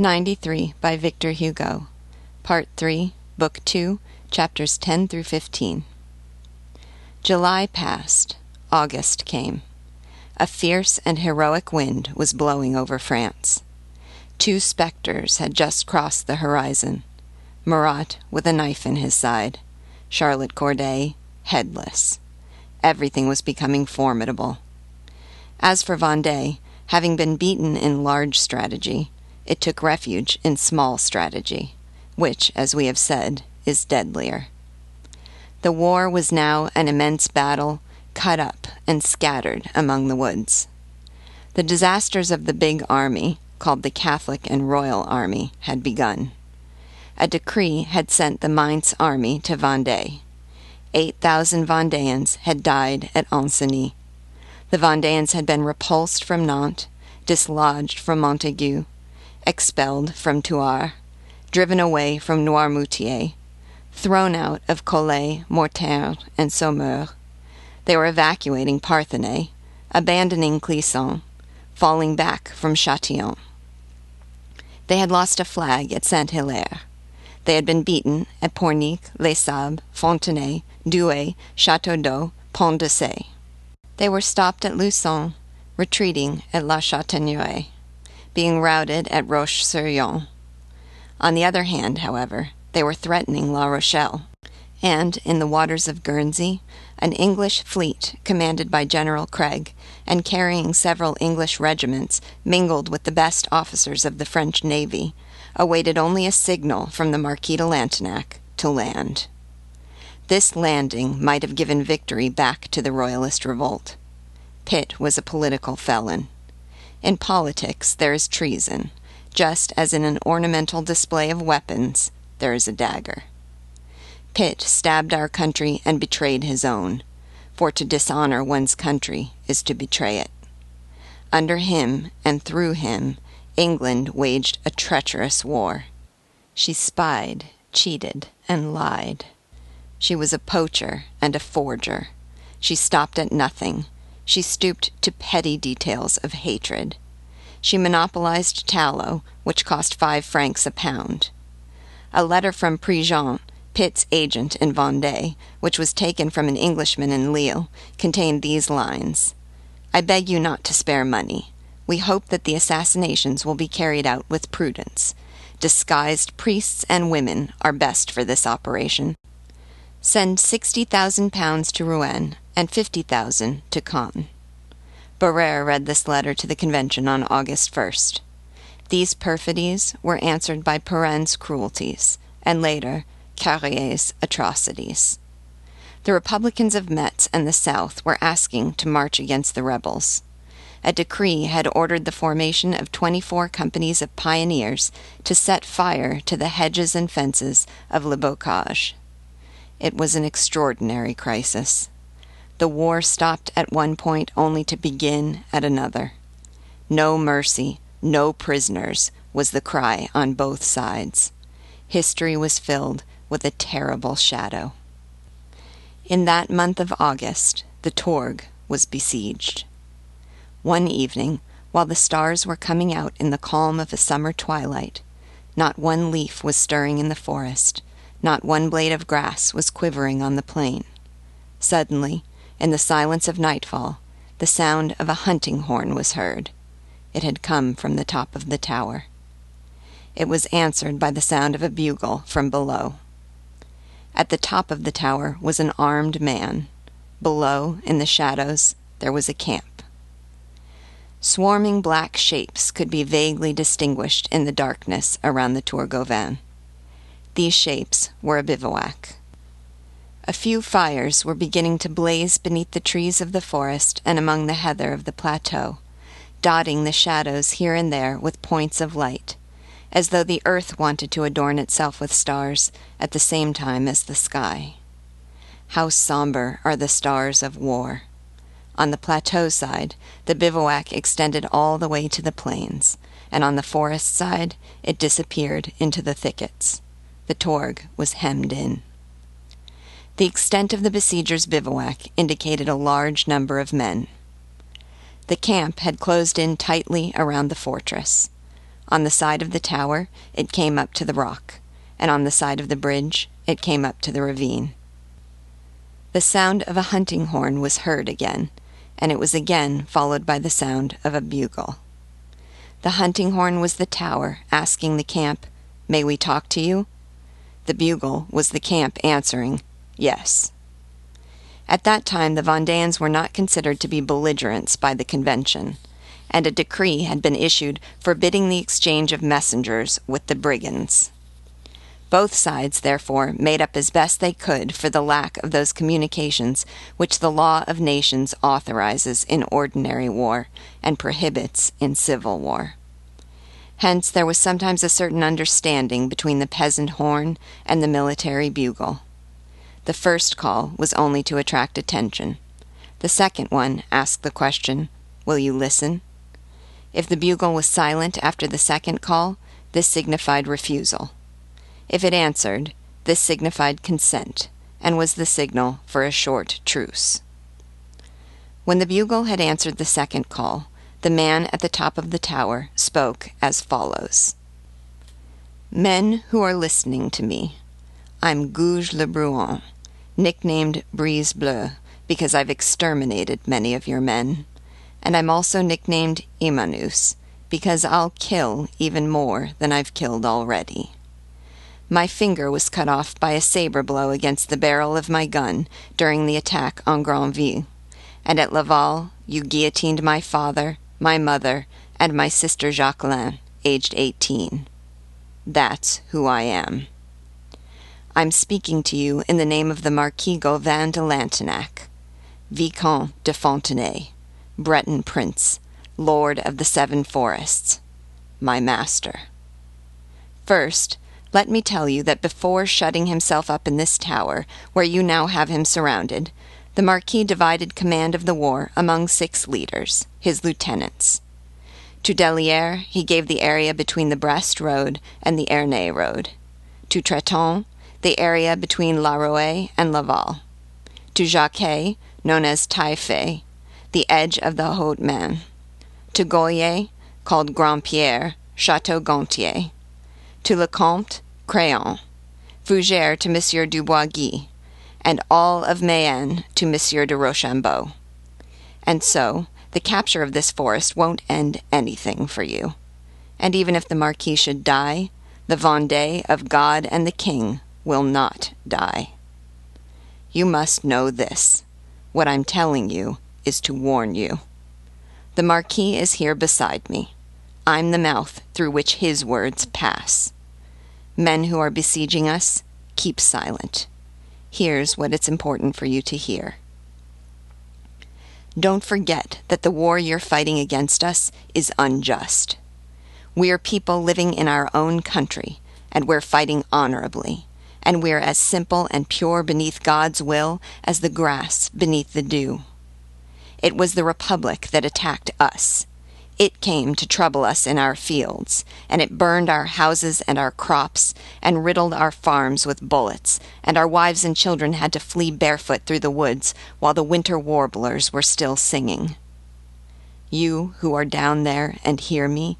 93 by Victor Hugo. Part 3, Book 2, Chapters 10 through 15. July passed. August came. A fierce and heroic wind was blowing over France. Two spectres had just crossed the horizon Marat with a knife in his side, Charlotte Corday headless. Everything was becoming formidable. As for Vendée, having been beaten in large strategy, it took refuge in small strategy, which, as we have said, is deadlier. The war was now an immense battle, cut up and scattered among the woods. The disasters of the big army, called the Catholic and Royal Army, had begun. A decree had sent the Mainz army to Vendée. Eight thousand Vendéans had died at Ancenis. The Vendéans had been repulsed from Nantes, dislodged from Montaigu, expelled from Thouars, driven away from Noirmoutier, thrown out of Cholet, Mortagne, and Saumur. They were evacuating Parthenay, abandoning Clisson, falling back from Châtillon. They had lost a flag at Saint Hilaire. They had been beaten at Pornic, Les Sables, Fontenay, Douai, Château-d'Eau, Pont de Cé. They were stopped at Luçon, retreating at La Châtaigneraie, being routed at Roche-sur-Yon. On the other hand, however, they were threatening La Rochelle, and in the waters of Guernsey, an English fleet commanded by General Craig and carrying several English regiments mingled with the best officers of the French navy awaited only a signal from the Marquis de Lantenac to land. This landing might have given victory back to the Royalist revolt. Pitt was a political felon. In politics, there is treason, just as in an ornamental display of weapons, there is a dagger. Pitt stabbed our country and betrayed his own, for to dishonor one's country is to betray it. Under him and through him, England waged a treacherous war. She spied, cheated, and lied. She was a poacher and a forger. She stopped at nothing. She stooped to petty details of hatred. She monopolized tallow, which cost five francs a pound. A letter from Prigent, Pitt's agent in Vendée, which was taken from an Englishman in Lille, contained these lines I beg you not to spare money. We hope that the assassinations will be carried out with prudence. Disguised priests and women are best for this operation. Send sixty thousand pounds to Rouen and fifty thousand to Caen. Barère read this letter to the convention on August 1st. These perfidies were answered by Perenne's cruelties, and later, Carrier's atrocities. The Republicans of Metz and the South were asking to march against the rebels. A decree had ordered the formation of 24 companies of pioneers to set fire to the hedges and fences of Le Bocage. It was an extraordinary crisis. The war stopped at one point only to begin at another. No mercy, no prisoners, was the cry on both sides. History was filled with a terrible shadow. In that month of August, the Tourgue was besieged. One evening, while the stars were coming out in the calm of a summer twilight, not one leaf was stirring in the forest, not one blade of grass was quivering on the plain. Suddenly, in the silence of nightfall, the sound of a hunting horn was heard. It had come from the top of the tower. It was answered by the sound of a bugle from below. At the top of the tower was an armed man. Below, in the shadows, there was a camp. Swarming black shapes could be vaguely distinguished in the darkness around the Tour Gauvain. These shapes were a bivouac. A few fires were beginning to blaze beneath the trees of the forest and among the heather of the plateau, dotting the shadows here and there with points of light, as though the earth wanted to adorn itself with stars at the same time as the sky. How somber are the stars of war! On the plateau side, the bivouac extended all the way to the plains, and on the forest side, it disappeared into the thickets. The Tourgue was hemmed in. The extent of the besiegers' bivouac indicated a large number of men. The camp had closed in tightly around the fortress. On the side of the tower, it came up to the rock, and on the side of the bridge, it came up to the ravine. The sound of a hunting horn was heard again, and it was again followed by the sound of a bugle. The hunting horn was the tower asking the camp, May we talk to you? The bugle was the camp answering, Yes. At that time, the Vendéens were not considered to be belligerents by the convention, and a decree had been issued forbidding the exchange of messengers with the brigands. Both sides, therefore, made up as best they could for the lack of those communications which the law of nations authorizes in ordinary war and prohibits in civil war. Hence, there was sometimes a certain understanding between the peasant horn and the military bugle. The first call was only to attract attention. The second one asked the question, Will you listen? If the bugle was silent after the second call, this signified refusal. If it answered, this signified consent, and was the signal for a short truce. When the bugle had answered the second call, the man at the top of the tower spoke as follows Men who are listening to me, I'm Gouge le Bruant, nicknamed Brise Bleue because I've exterminated many of your men, and I'm also nicknamed Imanus because I'll kill even more than I've killed already. My finger was cut off by a saber blow against the barrel of my gun during the attack on Granville, and at Laval you guillotined my father, my mother, and my sister Jacqueline, aged eighteen. That's who I am. I'm speaking to you in the name of the Marquis Gauvain de Lantenac, Viscount de Fontenay, Breton prince, lord of the seven forests, my master. First, let me tell you that before shutting himself up in this tower, where you now have him surrounded, the Marquis divided command of the war among six leaders, his lieutenants. To Delière he gave the area between the Brest road and the Ernée road. To Treton, the area between La Roë and Laval. To Jacquet, known as Taillefer, the edge of the Haut-Maine. To Goyer, called Grand Pierre, Chateau Gontier to Lecomte, Craon, Fougères to Monsieur du Boisguy, and all of Mayenne to Monsieur de Rochambeau. And so, the capture of this forest won't end anything for you. And even if the Marquis should die, the Vendée of God and the King will not die. You must know this. What I'm telling you is to warn you. The Marquis is here beside me. I'm the mouth through which his words pass. Men who are besieging us, keep silent. Here's what it's important for you to hear. Don't forget that the war you're fighting against us is unjust. We are people living in our own country, and we're fighting honorably, and we're as simple and pure beneath God's will as the grass beneath the dew. It was the Republic that attacked us, it came to trouble us in our fields, and it burned our houses and our crops, and riddled our farms with bullets, and our wives and children had to flee barefoot through the woods while the winter warblers were still singing. You who are down there and hear me,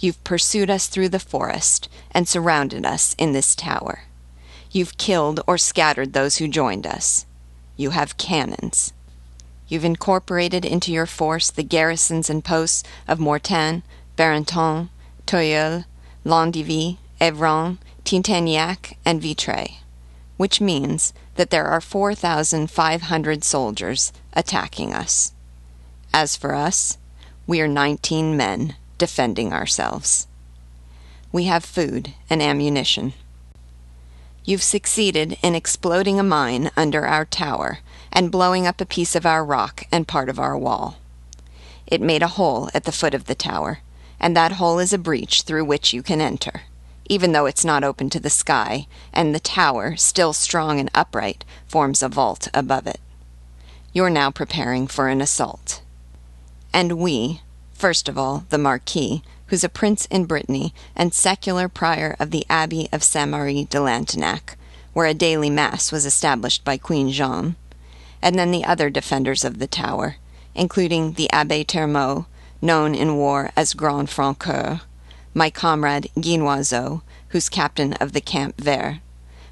you've pursued us through the forest and surrounded us in this tower. You've killed or scattered those who joined us. You have cannons. You've incorporated into your force the garrisons and posts of Mortain, Barenton, Teilleul, Landivy, Evron, Tinténiac, and Vitré, which means that there are 4,500 soldiers attacking us. As for us, we are 19 men defending ourselves. We have food and ammunition. You've succeeded in exploding a mine under our tower and blowing up a piece of our rock and part of our wall. It made a hole at the foot of the tower, and that hole is a breach through which you can enter, even though it's not open to the sky, and the tower, still strong and upright, forms a vault above it. You're now preparing for an assault. And we, first of all, the Marquis, who's a prince in Brittany and secular prior of the Abbey of Saint Marie de Lantenac, where a daily mass was established by Queen Jeanne, and then the other defenders of the tower, including the Abbe Turmeau, known in war as Grand Francoeur, my comrade Guinoiseau, who's captain of the Camp Vert,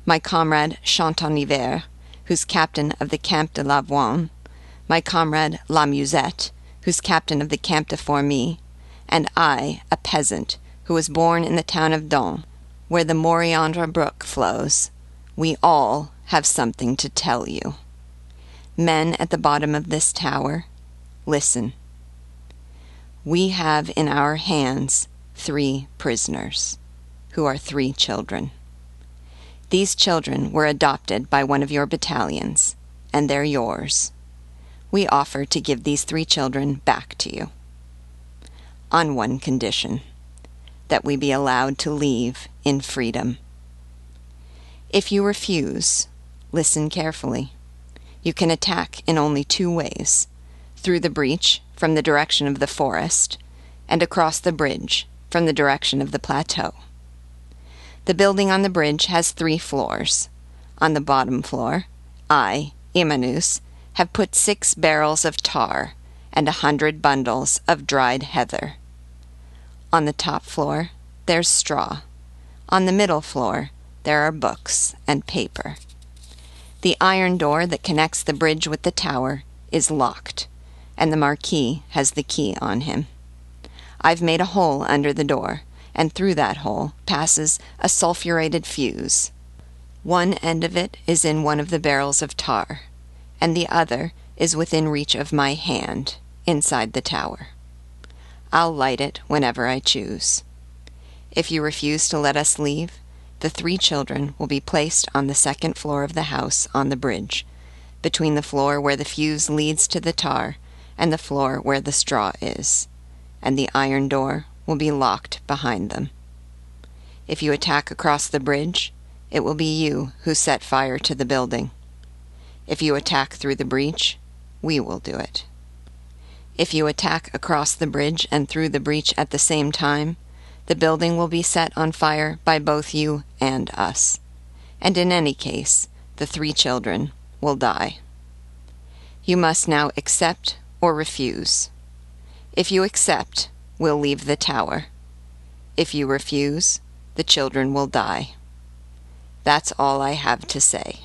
my comrade Champeniver, who's captain of the Camp de la Voine, my comrade La Musette, who's captain of the Camp de Fourmi, and I, a peasant, who was born in the town of Dun, where the Moriandre brook flows. We all have something to tell you. Men at the bottom of this tower, listen. We have in our hands three prisoners, who are three children. These children were adopted by one of your battalions, and they're yours. We offer to give these three children back to you. On one condition that we be allowed to leave in freedom. If you refuse, listen carefully. You can attack in only two ways through the breach from the direction of the forest, and across the bridge from the direction of the plateau. The building on the bridge has three floors. On the bottom floor, I, Imanus, have put six barrels of tar and a hundred bundles of dried heather. On the top floor, there's straw. On the middle floor, there are books and paper. The iron door that connects the bridge with the tower is locked, and the Marquis has the key on him. I've made a hole under the door and through that hole passes a sulphurated fuse. One end of it is in one of the barrels of tar, and the other is within reach of my hand, inside the tower. I'll light it whenever I choose. If you refuse to let us leave, the three children will be placed on the second floor of the house on the bridge, between the floor where the fuse leads to the tar and the floor where the straw is, and the iron door will be locked behind them. If you attack across the bridge, it will be you who set fire to the building. If you attack through the breach, we will do it. If you attack across the bridge and through the breach at the same time, the building will be set on fire by both you and us. And in any case, the three children will die. You must now accept or refuse. If you accept, we'll leave the tower. If you refuse, the children will die. That's all I have to say.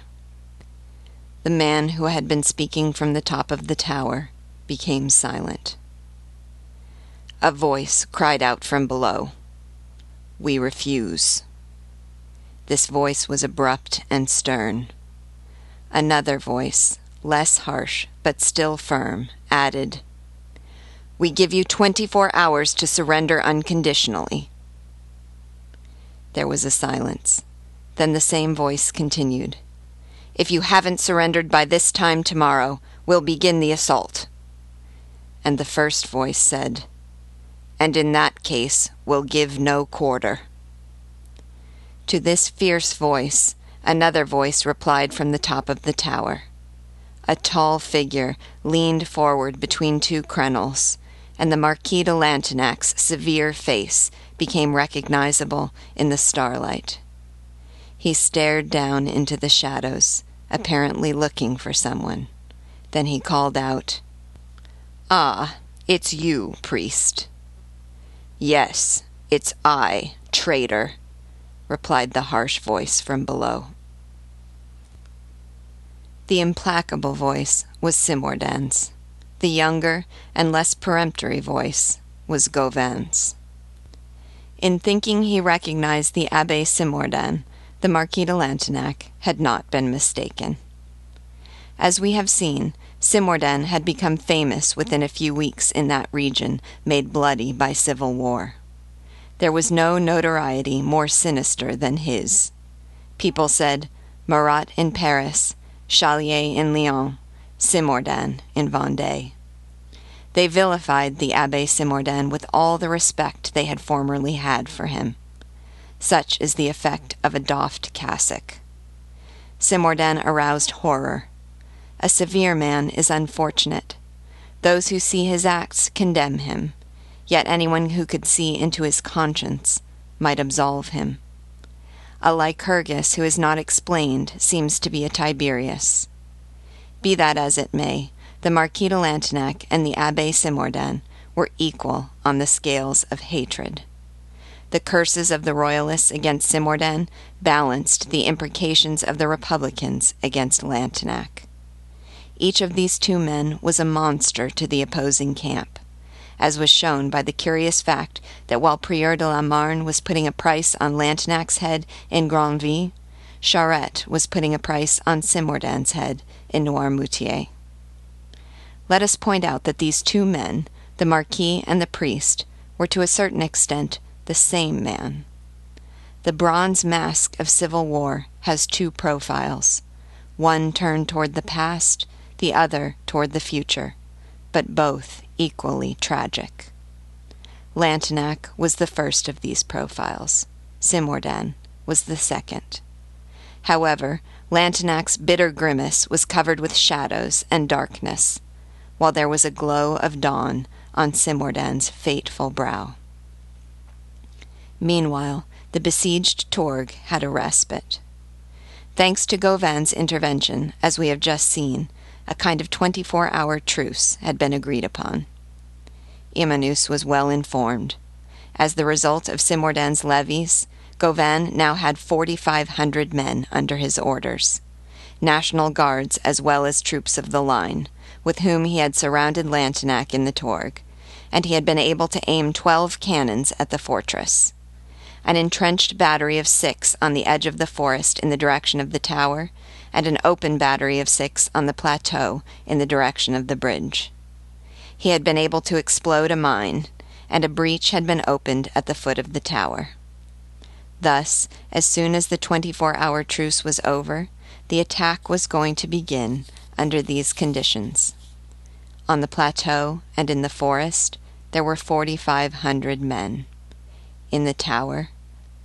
The man who had been speaking from the top of the tower became silent. A voice cried out from below. We refuse. This voice was abrupt and stern. Another voice, less harsh but still firm, added, we give you 24 hours to surrender unconditionally. There was a silence. Then the same voice continued. If you haven't surrendered by this time tomorrow, we'll begin the assault. And the first voice said, And in that case, we'll give no quarter. To this fierce voice, another voice replied from the top of the tower. A tall figure leaned forward between two crenels and the Marquis de Lantenac's severe face became recognizable in the starlight. He stared down into the shadows, apparently looking for someone. Then he called out, Ah, it's you, priest. Yes, it's I, traitor, replied the harsh voice from below. The implacable voice was Cimourdain's. The younger and less peremptory voice was Gauvain's. In thinking he recognized the Abbe Cimourdain, the Marquis de Lantenac had not been mistaken. As we have seen, Cimourdain had become famous within a few weeks in that region made bloody by civil war. There was no notoriety more sinister than his. People said, Marat in Paris, Chalier in Lyons, Cimourdain in Vendée. They vilified the Abbe Cimourdain with all the respect they had formerly had for him. Such is the effect of a doffed cassock. Cimourdain aroused horror. A severe man is unfortunate. Those who see his acts condemn him, yet anyone who could see into his conscience might absolve him. A Lycurgus who is not explained seems to be a Tiberius. Be that as it may, the Marquis de Lantenac and the Abbe Cimourdain were equal on the scales of hatred. the curses of the Royalists against Cimourdain balanced the imprecations of the Republicans against Lantenac. Each of these two men was a monster to the opposing camp, as was shown by the curious fact that while Prieur de la Marne was putting a price on Lantenac's head in Granville, Charette was putting a price on Cimourdain's head in Noirmoutier. Let us point out that these two men, the Marquis and the priest, were to a certain extent the same man. The bronze mask of civil war has two profiles, one turned toward the past, the other toward the future, but both equally tragic. Lantenac was the first of these profiles. Cimourdain was the second. However, Lantenac's bitter grimace was covered with shadows and darkness, while there was a glow of dawn on Cimourdain's fateful brow. Meanwhile, the besieged Tourgue had a respite. Thanks to Gauvain's intervention, as we have just seen, a kind of 24 hour truce had been agreed upon. Imanus was well informed. As the result of Cimourdain's levies, Gauvain now had 4,500 men under his orders, National Guards as well as troops of the line, with whom he had surrounded Lantenac in the Tourgue, and he had been able to aim 12 cannons at the fortress. An entrenched battery of six on the edge of the forest in the direction of the tower, and an open battery of six on the plateau in the direction of the bridge. He had been able to explode a mine, and a breach had been opened at the foot of the tower. Thus, as soon as the 24 hour truce was over, the attack was going to begin under these conditions. On the plateau and in the forest, there were 4,500 men. In the tower,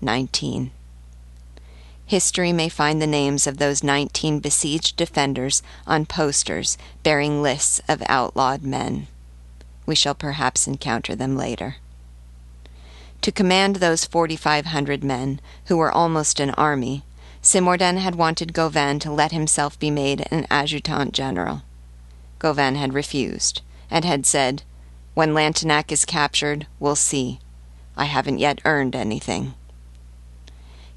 19. History may find the names of those 19 besieged defenders on posters bearing lists of outlawed men. We shall perhaps encounter them later. To command those 4,500 men, who were almost an army, Cimourdain had wanted Gauvain to let himself be made an adjutant general. Gauvain had refused, and had said, When Lantenac is captured, we'll see. I haven't yet earned anything.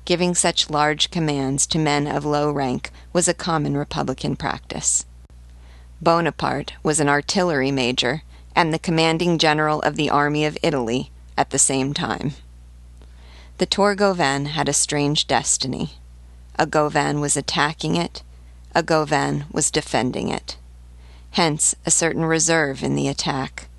Giving such large commands to men of low rank was a common Republican practice. Bonaparte was an artillery major and the commanding general of the army of Italy at the same time. The Tour Gauvain had a strange destiny. A Gauvain was attacking it, a Gauvain was defending it. Hence a certain reserve in the attack,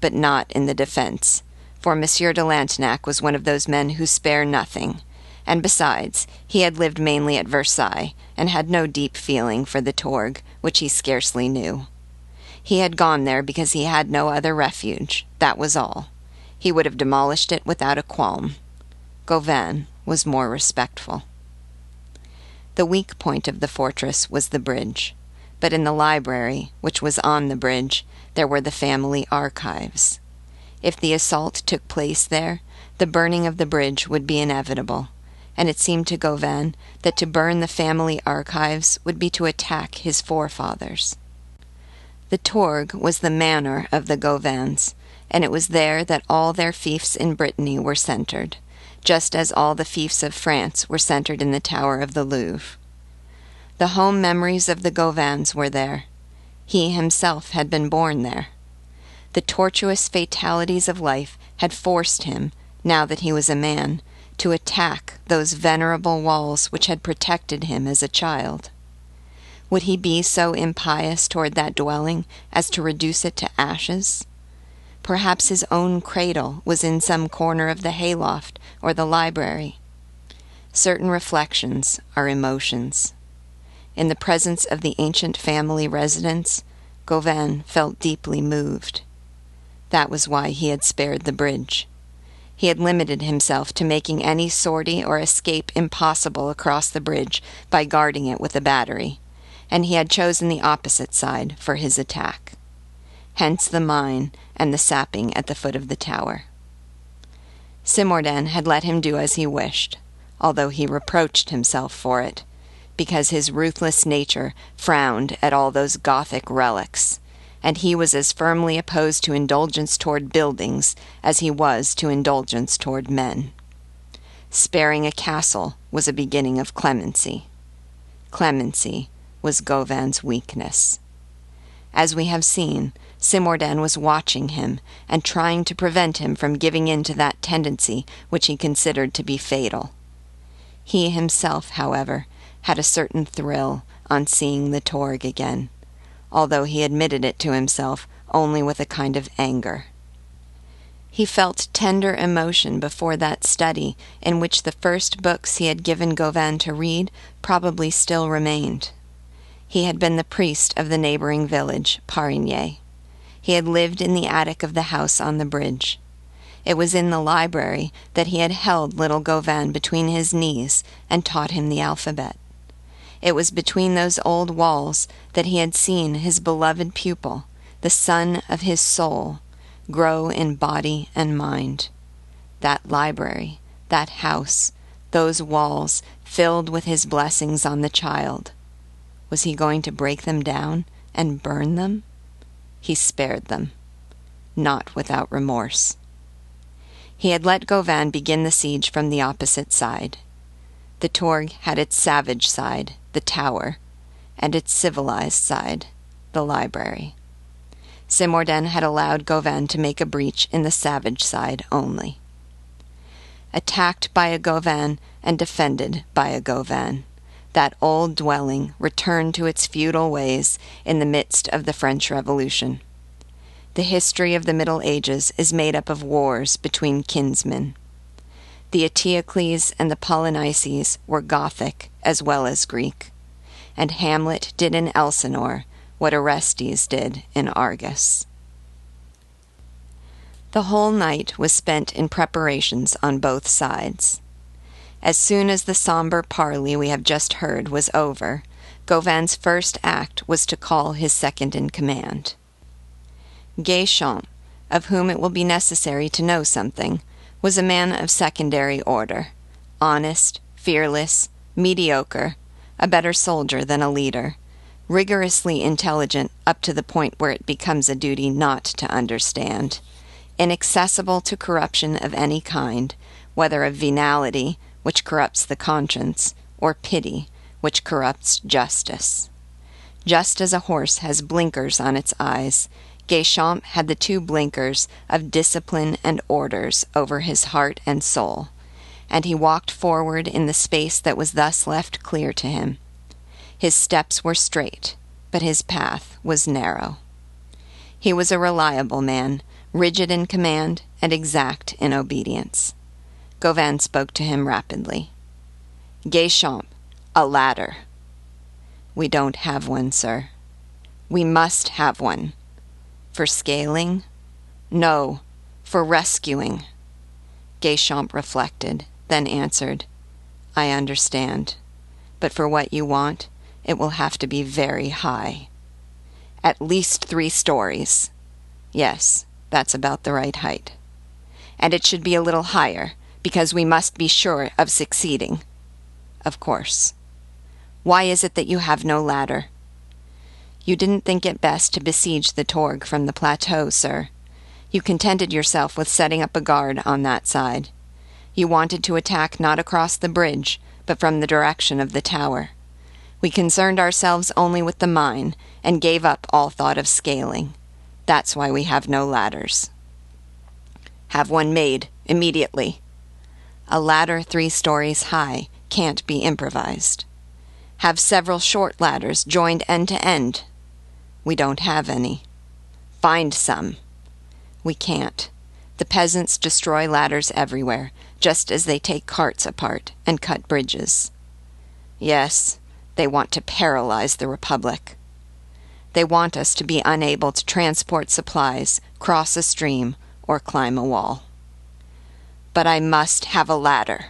but not in the defense, for Monsieur de Lantenac was one of those men who spare nothing, and besides, he had lived mainly at Versailles, and had no deep feeling for the Tourgue, which he scarcely knew. He had gone there because he had no other refuge, that was all. He would have demolished it without a qualm. Gauvain was more respectful. The weak point of the fortress was the bridge, but in the library, which was on the bridge, there were the family archives. If the assault took place there, the burning of the bridge would be inevitable, and it seemed to Gauvain that to burn the family archives would be to attack his forefathers. The Tourgue was the manor of the Gauvains, and it was there that all their fiefs in Brittany were centered, just as all the fiefs of France were centered in the tower of the Louvre. The home memories of the Gauvains were there. He himself had been born there. The tortuous fatalities of life had forced him, now that he was a man, to attack those venerable walls which had protected him as a child. Would he be so impious toward that dwelling as to reduce it to ashes? Perhaps his own cradle was in some corner of the hayloft or the library. Certain reflections are emotions. In the presence of the ancient family residence, Gauvain felt deeply moved. That was why he had spared the bridge. He had limited himself to making any sortie or escape impossible across the bridge by guarding it with a battery, and he had chosen the opposite side for his attack hence the mine and the sapping at the foot of the tower. Cimourdain had let him do as he wished, although he reproached himself for it, because his ruthless nature frowned at all those Gothic relics, and he was as firmly opposed to indulgence toward buildings as he was to indulgence toward men. Sparing a castle was a beginning of clemency. Clemency was Gauvain's weakness. As we have seen, Cimourdain was watching him and trying to prevent him from giving in to that tendency which he considered to be fatal. He himself, however, had a certain thrill on seeing the Tourgue again, although he admitted it to himself only with a kind of anger. He felt tender emotion before that study in which the first books he had given Gauvain to read probably still remained. He had been the priest of the neighboring village, Parigné. He had lived in the attic of the house on the bridge. It was in the library that he had held little Gauvain between his knees and taught him the alphabet. It was between those old walls that he had seen his beloved pupil, the son of his soul, grow in body and mind. That library, that house, those walls filled with his blessings on the child. Was he going to break them down and burn them? He spared them, not without remorse. He had let Gauvain begin the siege from the opposite side. The Tourgue had its savage side, the tower, and its civilized side, the library. Cimourdain had allowed Gauvain to make a breach in the savage side only. Attacked by a Gauvain and defended by a Gauvain, that old dwelling returned to its feudal ways in the midst of the French Revolution. The history of the Middle Ages is made up of wars between kinsmen. The Eteocles and the Polynices were Gothic as well as Greek, and Hamlet did in Elsinore what Orestes did in Argos. The whole night was spent in preparations on both sides. As soon as the somber parley we have just heard was over, Gauvain's first act was to call his second in command. Guéchamp, of whom it will be necessary to know something, was a man of secondary order, honest, fearless, mediocre, a better soldier than a leader, rigorously intelligent up to the point where it becomes a duty not to understand, inaccessible to corruption of any kind, whether of venality, which corrupts the conscience, or pity, which corrupts justice. Just as a horse has blinkers on its eyes, Guéchamp had the two blinkers of discipline and orders over his heart and soul, and he walked forward in the space that was thus left clear to him. His steps were straight, but his path was narrow. He was a reliable man, rigid in command and exact in obedience. Gauvain spoke to him rapidly. Guéchamp, a ladder. We don't have one, sir. We must have one. For scaling? No, for rescuing. Guéchamp reflected, then answered, I understand. But for what you want, it will have to be very high. At least three stories. Yes, that's about the right height. And it should be a little higher, because we must be sure of succeeding. Of course. Why is it that you have no ladder? You didn't think it best to besiege the Tourgue from the plateau, sir. You contented yourself with setting up a guard on that side. You wanted to attack not across the bridge, but from the direction of the tower. We concerned ourselves only with the mine and gave up all thought of scaling. That's why we have no ladders. Have one made immediately. A ladder three stories high can't be improvised. Have several short ladders joined end to end. We don't have any. Find some. We can't. The peasants destroy ladders everywhere, just as they take carts apart and cut bridges. Yes, they want to paralyze the Republic. They want us to be unable to transport supplies, cross a stream, or climb a wall. But I must have a ladder.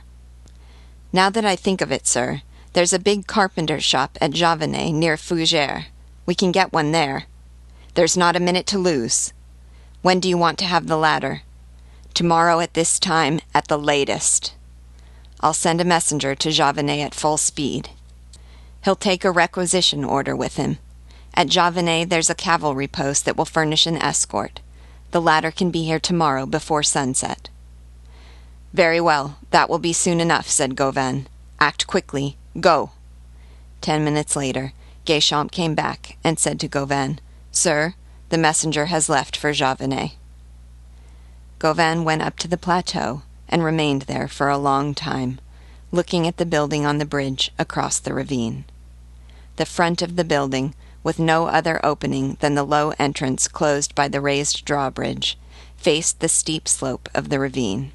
Now that I think of it, sir, there's a big carpenter shop at Javené near Fougères. We can get one there. There's not a minute to lose. When do you want to have the ladder? Tomorrow at this time, at the latest. I'll send a messenger to Javené at full speed. He'll take a requisition order with him. At Javené, there's a cavalry post that will furnish an escort. The latter can be here tomorrow before sunset. Very well, that will be soon enough, said Gauvain. Act quickly. Go. Ten minutes later, Guéchamp came back and said to Gauvain, Sir, the messenger has left for Javené. Gauvain went up to the plateau and remained there for a long time, looking at the building on the bridge across the ravine. The front of the building, with no other opening than the low entrance closed by the raised drawbridge, faced the steep slope of the ravine.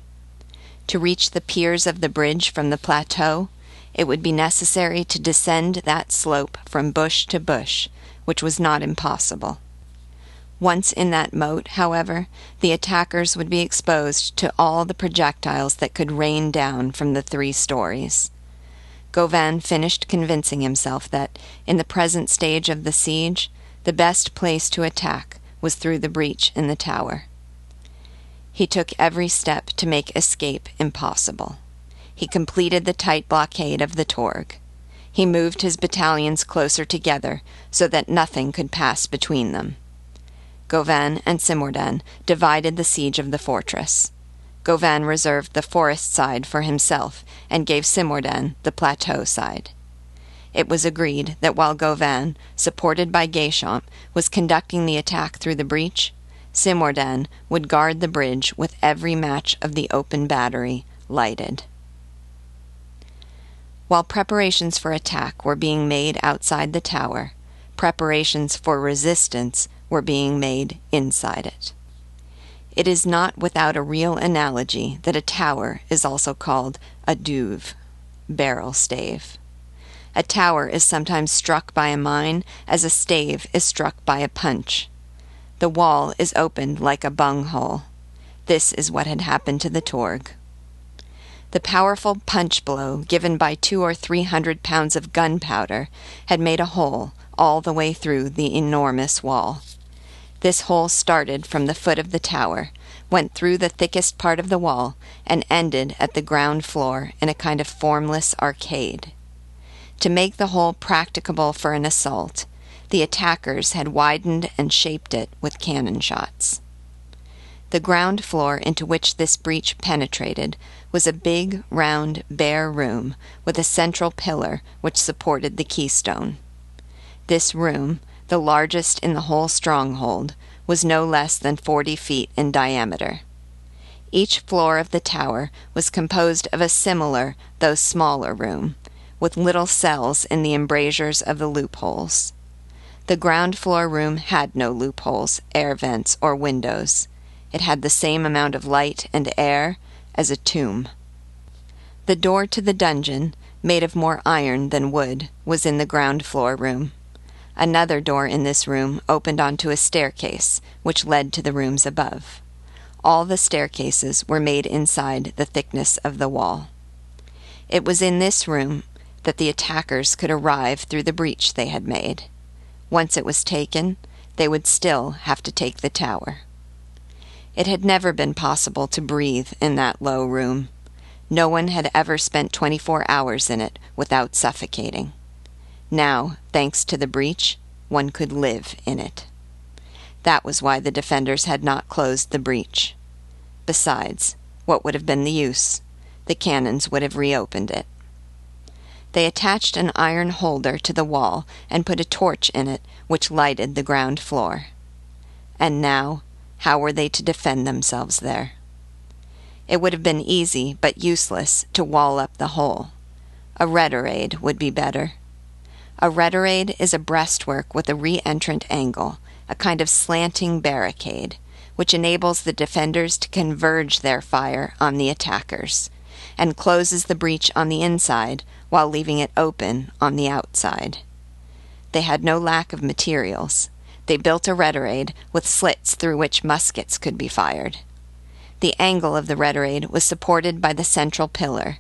To reach the piers of the bridge from the plateau, it would be necessary to descend that slope from bush to bush, which was not impossible. Once in that moat, however, the attackers would be exposed to all the projectiles that could rain down from the three stories. Gauvain finished convincing himself that, in the present stage of the siege, the best place to attack was through the breach in the tower. He took every step to make escape impossible. He completed the tight blockade of the Tourgue. He moved his battalions closer together so that nothing could pass between them. Gauvain and Cimourdain divided the siege of the fortress. Gauvain reserved the forest side for himself and gave Cimourdain the plateau side. It was agreed that while Gauvain, supported by Guéchamp, was conducting the attack through the breach, Cimourdain would guard the bridge with every match of the open battery lighted. While preparations for attack were being made outside the tower, preparations for resistance were being made inside it. It is not without a real analogy that a tower is also called a douve, barrel stave. A tower is sometimes struck by a mine as a stave is struck by a punch. The wall is opened like a bunghole. This is what had happened to the Tourgue. The powerful punch blow given by two or three hundred pounds of gunpowder had made a hole all the way through the enormous wall. This hole started from the foot of the tower, went through the thickest part of the wall, and ended at the ground floor in a kind of formless arcade. To make the hole practicable for an assault, the attackers had widened and shaped it with cannon shots. The ground floor into which this breach penetrated was a big, round, bare room with a central pillar which supported the keystone. This room, the largest in the whole stronghold, was no less than forty feet in diameter. Each floor of the tower was composed of a similar, though smaller, room, with little cells in the embrasures of the loopholes. The ground floor room had no loopholes, air vents, or windows. It had the same amount of light and air as a tomb. The door to the dungeon, made of more iron than wood, was in the ground floor room. Another door in this room opened onto a staircase, which led to the rooms above. All the staircases were made inside the thickness of the wall. It was in this room that the attackers could arrive through the breach they had made. Once it was taken, they would still have to take the tower. It had never been possible to breathe in that low room. No one had ever spent 24 hours in it without suffocating. Now, thanks to the breach, one could live in it. That was why the defenders had not closed the breach. Besides, what would have been the use? The cannons would have reopened it. They attached an iron holder to the wall and put a torch in it, which lighted the ground floor. And now how were they to defend themselves there? It would have been easy, but useless, to wall up the hole. A retirade would be better. A retirade is a breastwork with a re-entrant angle, a kind of slanting barricade, which enables the defenders to converge their fire on the attackers, and closes the breach on the inside while leaving it open on the outside. They had no lack of materials. They built a retirade with slits through which muskets could be fired. The angle of the retirade was supported by the central pillar,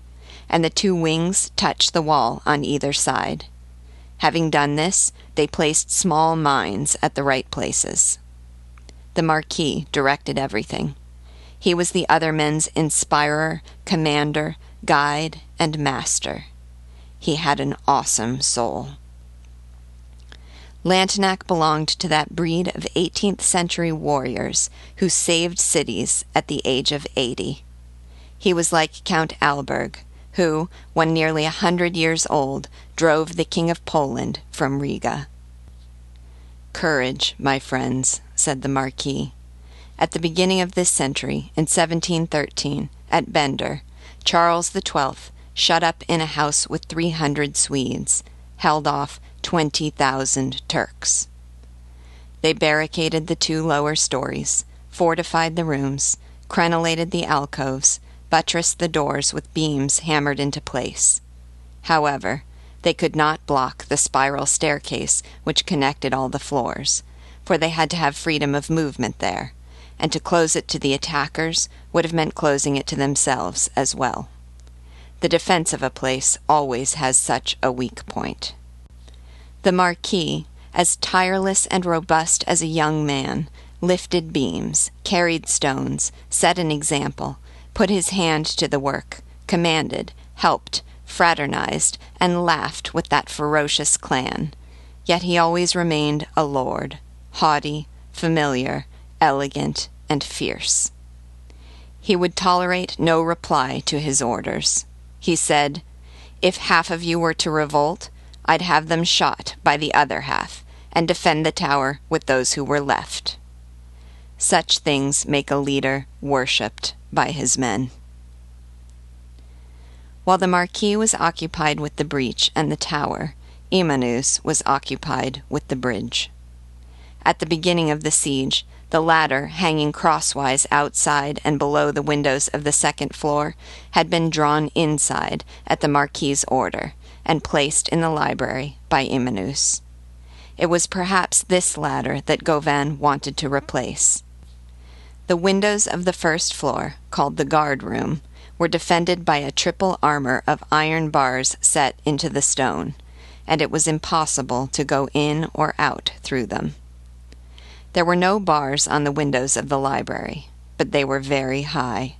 and the two wings touched the wall on either side. Having done this, they placed small mines at the right places. The Marquis directed everything. He was the other men's inspirer, commander, guide, and master. He had an awesome soul. Lantenac belonged to that breed of 18th century warriors who saved cities at the age of 80. He was like Count Alberg, who, when nearly a hundred years old, drove the King of Poland from Riga. Courage, my friends, said the Marquis. At the beginning of this century, in 1713, at Bender, Charles XII, shut up in a house with three hundred Swedes, held off twenty thousand Turks. They barricaded the two lower stories, fortified the rooms, crenellated the alcoves, buttressed the doors with beams hammered into place. However, they could not block the spiral staircase which connected all the floors, for they had to have freedom of movement there, and to close it to the attackers would have meant closing it to themselves as well. The defense of a place always has such a weak point. The Marquis, as tireless and robust as a young man, lifted beams, carried stones, set an example, put his hand to the work, commanded, helped, fraternized, and laughed with that ferocious clan. Yet he always remained a lord, haughty, familiar, elegant, and fierce. He would tolerate no reply to his orders. He said, If half of you were to revolt, I'd have them shot by the other half, and defend the tower with those who were left. Such things make a leader worshipped by his men. While the Marquis was occupied with the breach and the tower, Imanus was occupied with the bridge. At the beginning of the siege, the ladder, hanging crosswise outside and below the windows of the second floor, had been drawn inside at the Marquis's order and placed in the library by Imanus. It was perhaps this ladder that Gauvain wanted to replace. The windows of the first floor, called the guard room, were defended by a triple armor of iron bars set into the stone, and it was impossible to go in or out through them. There were no bars on the windows of the library, but they were very high.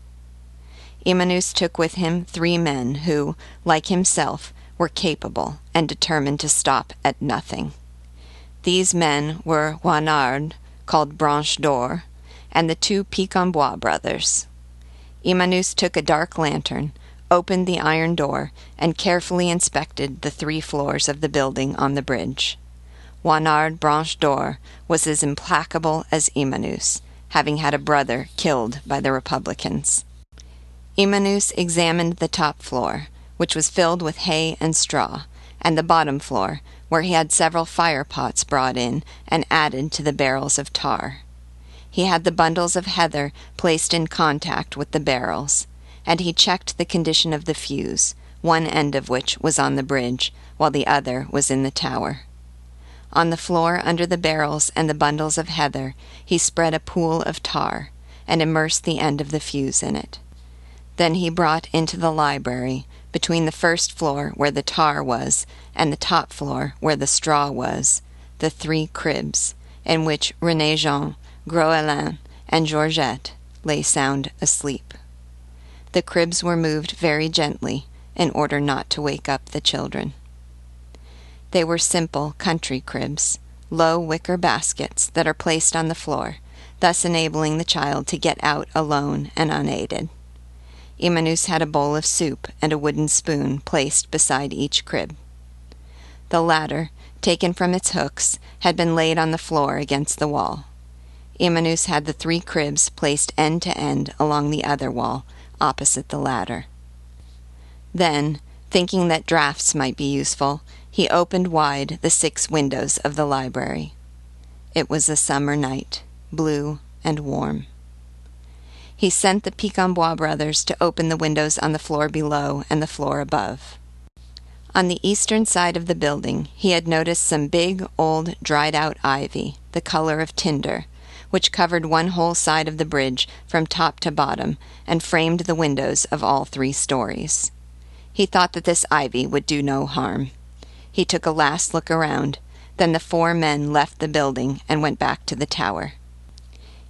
Imanus took with him three men who, like himself, were capable and determined to stop at nothing. These men were Hoisnard, called Branche d'Or, and the two Piquambois brothers. Imanus took a dark lantern, opened the iron door, and carefully inspected the three floors of the building on the bridge. Hoisnard Branche d'Or was as implacable as Imanus, having had a brother killed by the Republicans. Imanus examined the top floor, which was filled with hay and straw, and the bottom floor, where he had several fire pots brought in and added to the barrels of tar. He had the bundles of heather placed in contact with the barrels, and he checked the condition of the fuse, one end of which was on the bridge, while the other was in the tower. On the floor under the barrels and the bundles of heather he spread a pool of tar, and immersed the end of the fuse in it. Then he brought into the library, between the first floor where the tar was and the top floor where the straw was, the three cribs, in which Rene Jean, Gros and Georgette lay sound asleep. The cribs were moved very gently in order not to wake up the children. They were simple country cribs, low wicker baskets that are placed on the floor, thus enabling the child to get out alone and unaided. Imanus had a bowl of soup and a wooden spoon placed beside each crib. The latter, taken from its hooks, had been laid on the floor against the wall. Imanus had the three cribs placed end to end along the other wall, opposite the ladder. Then, thinking that drafts might be useful, he opened wide the six windows of the library. It was a summer night, blue and warm. He sent the Piquambois brothers to open the windows on the floor below and the floor above. On the eastern side of the building, he had noticed some big, old, dried out ivy, the color of tinder, which covered one whole side of the bridge from top to bottom and framed the windows of all three stories. He thought that this ivy would do no harm. He took a last look around. Then the four men left the building and went back to the tower.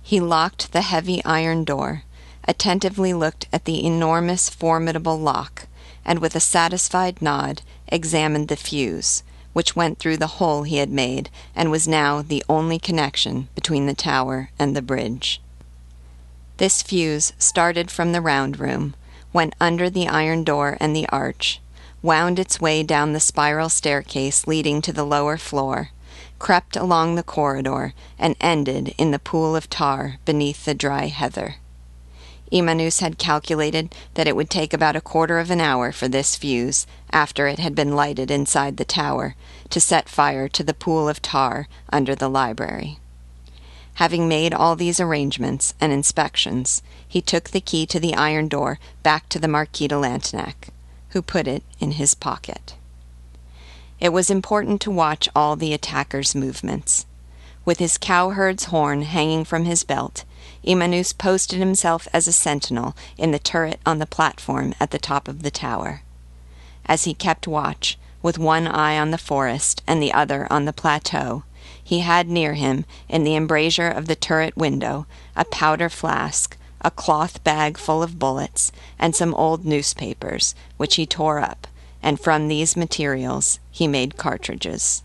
He locked the heavy iron door, attentively looked at the enormous, formidable lock, and with a satisfied nod examined the fuse, which went through the hole he had made and was now the only connection between the tower and the bridge. This fuse started from the round room, went under the iron door and the arch, wound its way down the spiral staircase leading to the lower floor, crept along the corridor, and ended in the pool of tar beneath the dry heather. Imanus had calculated that it would take about a quarter of an hour for this fuse, after it had been lighted inside the tower, to set fire to the pool of tar under the library. Having made all these arrangements and inspections, he took the key to the iron door back to the Marquis de Lantenac, who put it in his pocket. It was important to watch all the attacker's movements. With his cowherd's horn hanging from his belt, Imanus posted himself as a sentinel in the turret on the platform at the top of the tower. As he kept watch, with one eye on the forest and the other on the plateau, he had near him, in the embrasure of the turret window, a powder flask, a cloth bag full of bullets, and some old newspapers, which he tore up, and from these materials he made cartridges.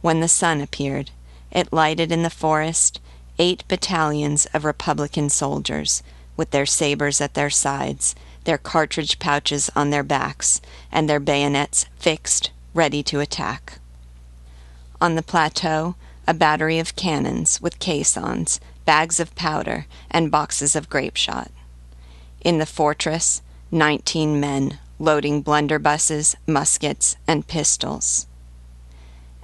When the sun appeared, it lighted in the forest eight battalions of Republican soldiers, with their sabers at their sides, their cartridge pouches on their backs, and their bayonets fixed, ready to attack. On the plateau, a battery of cannons with caissons, bags of powder, and boxes of grape shot. In the fortress, nineteen men loading blunderbusses, muskets, and pistols.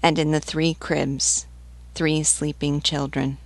And in the three cribs, three sleeping children.